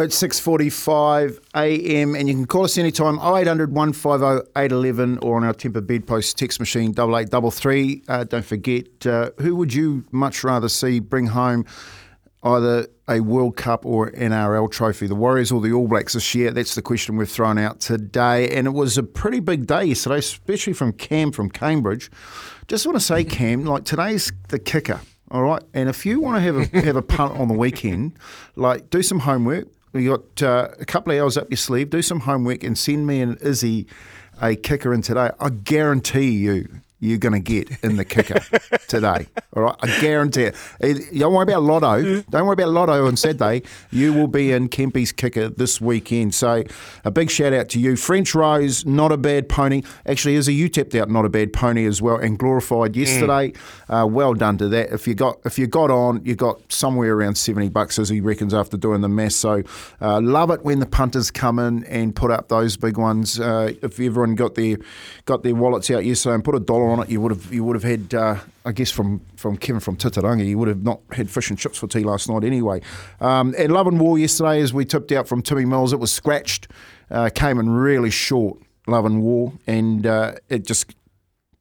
It's 6.45 a.m. and you can call us anytime 0800 150 811 or on our Temper Bedpost text machine 8833. Uh, don't forget, uh, who would you much rather see bring home either a World Cup or NRL trophy, the Warriors or the All Blacks this year? That's the question we've thrown out today. And it was a pretty big day yesterday, especially from Cam from Cambridge. Just want to say, Cam, like today's the kicker. All right, and if you want to have a have a punt on the weekend, like do some homework. You got uh, a couple of hours up your sleeve. Do some homework and send me an Izzy a kicker in today. I guarantee you, you're going to get in the kicker today. All right, I guarantee it. You don't worry about Lotto. Don't worry about Lotto on Saturday. You will be in Kempy's kicker this weekend. So a big shout out to you, French Rose. Not a bad pony. Actually, Izzy, a tapped out not a bad pony as well and glorified yesterday. Uh, well done to that. If you got if you got on, you got somewhere around seventy bucks as he reckons after doing the math. So uh, love it when the punters come in and put up those big ones. Uh, if everyone got their got their wallets out yesterday and put a dollar on it, you would have you would have had. Uh, I guess from, from Kevin from Titirangi, you would have not had fish and chips for tea last night anyway. Um, and Love and War yesterday, as we tipped out from Timmy Mills, it was scratched, uh, came in really short, Love and War, and uh, it just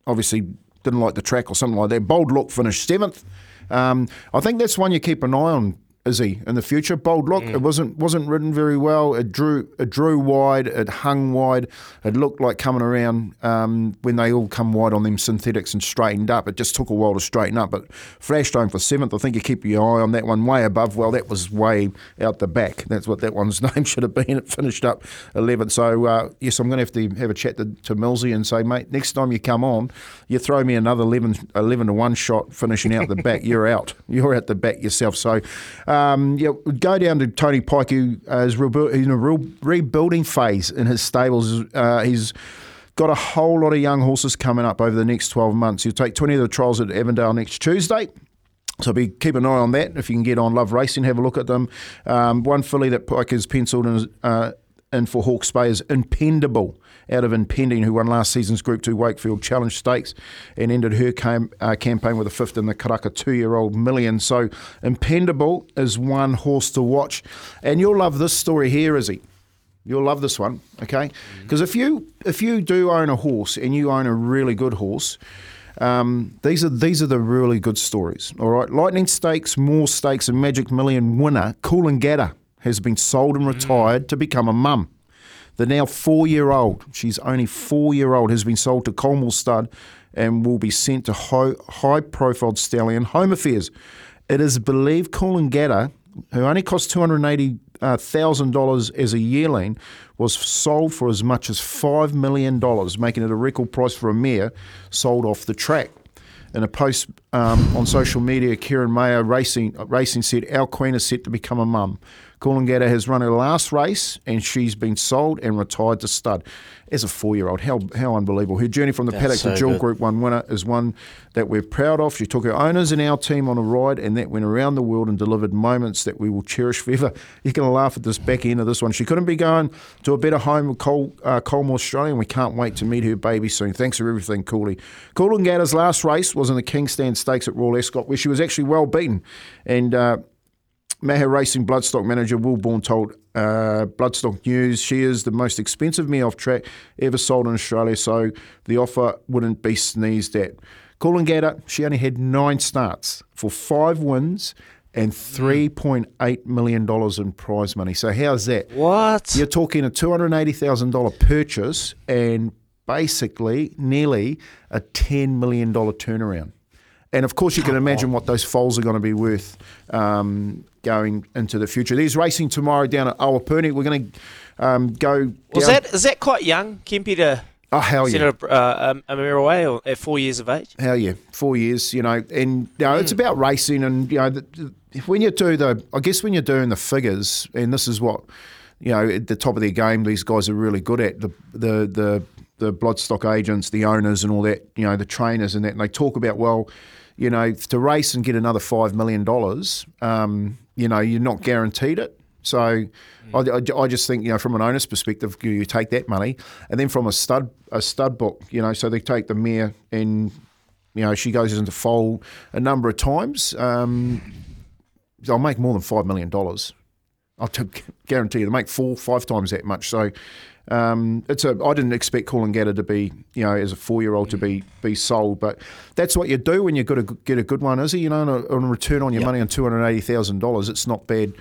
obviously didn't like the track or something like that. Bold Look finished seventh. Um, I think that's one you keep an eye on, Izzy, in the future. Bold Look, it wasn't wasn't ridden very well. It drew it drew wide, it hung wide. It looked like coming around um, when they all come wide on them synthetics and straightened up. It just took a while to straighten up. But flashed home for seventh. I think you keep your eye on that one way above. Well, that was way out the back. That's what that one's name should have been. It finished up 11th. So, uh, yes, I'm going to have to have a chat to, to Millsy and say, mate, next time you come on, you throw me another 11, 11 to 1 shot finishing out the back, you're out. You're out the back yourself. So, um, yeah, go down to Tony Pike, who uh, is rebu- in a real rebuilding phase in his stables. Uh, he's got a whole lot of young horses coming up over the next 12 months. He'll take 20 of the trials at Avondale next Tuesday. So be keep an eye on that. If you can get on Love Racing, have a look at them. Um, one filly that Pike has penciled in, uh, in for Hawke's Bay is Impendable out of Impending, who won last season's Group 2 Wakefield Challenge Stakes and ended her cam- uh, campaign with a fifth in the Karaka two year old million. So Impendable is one horse to watch. And you'll love this story here, Izzy. You'll love this one, okay? Because if you if you do own a horse and you own a really good horse, um, these are these are the really good stories. All right, Lightning Stakes, Moir Stakes, and Magic Million winner Cool and Coolangatta has been sold and retired to become a mum. The now four year old, she's only four year old, has been sold to Coolmore Stud and will be sent to high, profile stallion Home Affairs. It is believed Coolangatta, who only cost two hundred eighty thousand dollars as a yearling, was sold for as much as five million dollars, making it a record price for a mare sold off the track. In a post um, on social media, Ciaron Maher Racing Racing said, "Our queen is set to become a mum." Coolangatta has run her last race, and she's been sold and retired to stud. As a four-year-old, how how unbelievable! Her journey from the That's paddock so to Jewel. Group One winner is one that we're proud of. She took her owners and our team on a ride, and that went around the world and delivered moments that we will cherish forever. You're going to laugh at this back end of this one. She couldn't be going to a better home with Col, uh, Coolmore Australia, and we can't wait to meet her baby soon. Thanks for everything, Cooley. Coolangatta's last race was in the King's Stand Stakes at Royal Ascot, where she was actually well beaten, and. Uh, Maher Racing Bloodstock manager Will Bourne told uh, Bloodstock News she is the most expensive mare off track ever sold in Australia, so the offer wouldn't be sneezed at. Coolangatta, she only had nine starts for five wins and $3.8 million in prize money. So, how's that? What? You're talking a $280,000 purchase and basically nearly a $10 million turnaround. And of course, you can imagine what those foals are going to be worth um, going into the future. There's racing tomorrow down at Awapuni. We're going to um, go. Was that is that quite young, Kempy, to Oh, hell yeah. a, uh, a, a mirror away or at four years of age? Hell yeah, four years, you know, and you know, it's Hmm. about racing, and you know, the, when you do the, I guess when you're doing the figures, and this is what, you know, at the top of their game, these guys are really good at the the the the bloodstock agents, the owners, and all that, you know, the trainers and that, and they talk about well, you know, to race and get another five million dollars, um, you know, you're not guaranteed it. So I, I, I just think, you know, from an owner's perspective, you, you take that money, and then from a stud a stud book, you know, so they take the mare and you know she goes into foal a number of times. Um, they'll make more than five million I'll guarantee you, they make four, five times that much. So um, it's a. I didn't expect Call and Coolangatta to be, you know, as a four-year-old to be be sold, but that's what you do when you got to get a good one, is it? You know, on a, on a return on your money on two hundred eighty thousand dollars, it's not bad.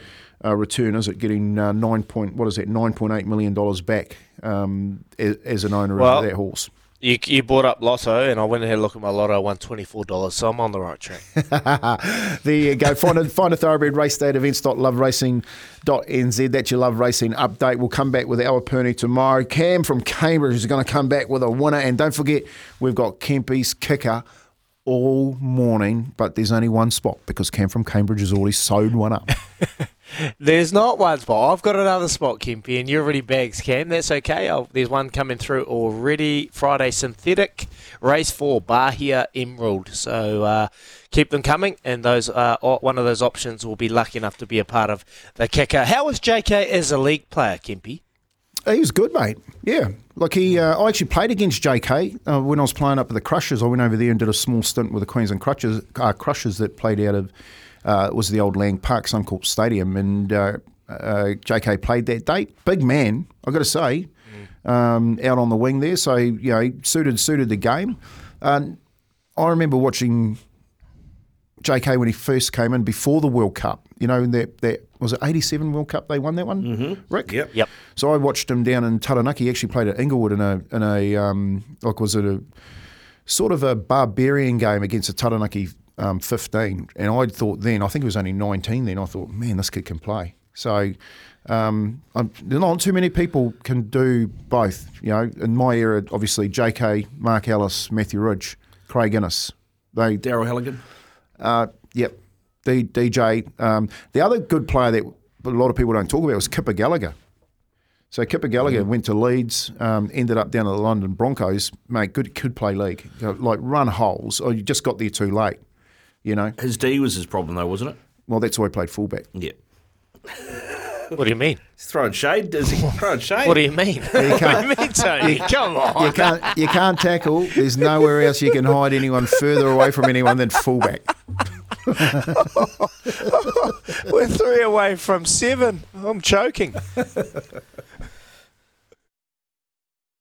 Uh, return is it getting uh, nine point what is that nine point eight million dollars back um, as, as an owner Well- of that horse. You, you brought up Lotto, and I went ahead and looked at my Lotto. I won twenty four dollars, so I'm on the right track. there you uh, go. Find a, find a thoroughbred race day at events.loveracing.nz. That's your love racing update. We'll come back with Awapuni tomorrow. Cam from Cambridge is going to come back with a winner. And don't forget, we've got Kempy's kicker all morning, but there's only one spot because Cam from Cambridge has already sewed one up. There's not one spot. I've got another spot, Kempy, and you're already bags, Cam. That's okay. I'll, there's one coming through already. Friday synthetic race four, Bahia Emerald. So uh, keep them coming, and those uh, one of those options will be lucky enough to be a part of the kicker. How was JK as a league player, Kempy? He was good, mate. Yeah, like he. Uh, I actually played against JK uh, when I was playing up at the Crushers. I went over there and did a small stint with the Queensland Crushers. Uh, Crushers that played out of uh, it was the old Lang Park Suncorp Stadium, and uh, uh, JK played that date. Big man, I got to say, um, out on the wing there. So you know, he suited suited the game. Um, I remember watching JK when he first came in before the World Cup. You know, that that was it '87 World Cup. They won that one. Mm-hmm. Rick. Yep. Yep. So I watched him down in Taranaki. He actually played at Inglewood in a in a um, like was it a sort of a barbarian game against a Taranaki um, 15, and I thought then I think he was only 19 then. I thought, man, this kid can play. So um, I'm, not too many people can do both. You know, in my era, obviously J.K., Marc Ellis, Matthew Ridge, Craig Innes. They Daryl Halligan. uh, yep. D- DJ. Um, the other good player that a lot of people don't talk about was Kipper Gallagher. So Kipper Gallagher went to Leeds, um, ended up down at the London Broncos. Mate, good, could play league. You know, like run holes, or you just got there too late. You know. His D was his problem, though, wasn't it? Well, that's why he played fullback. Yeah. What do you mean? He's throwing shade, does he? throwing shade. What do you mean? what do you mean, Tony? Come on. You can't, you can't tackle. There's nowhere else you can hide anyone further away from anyone than fullback. We're three away from seven. I'm choking.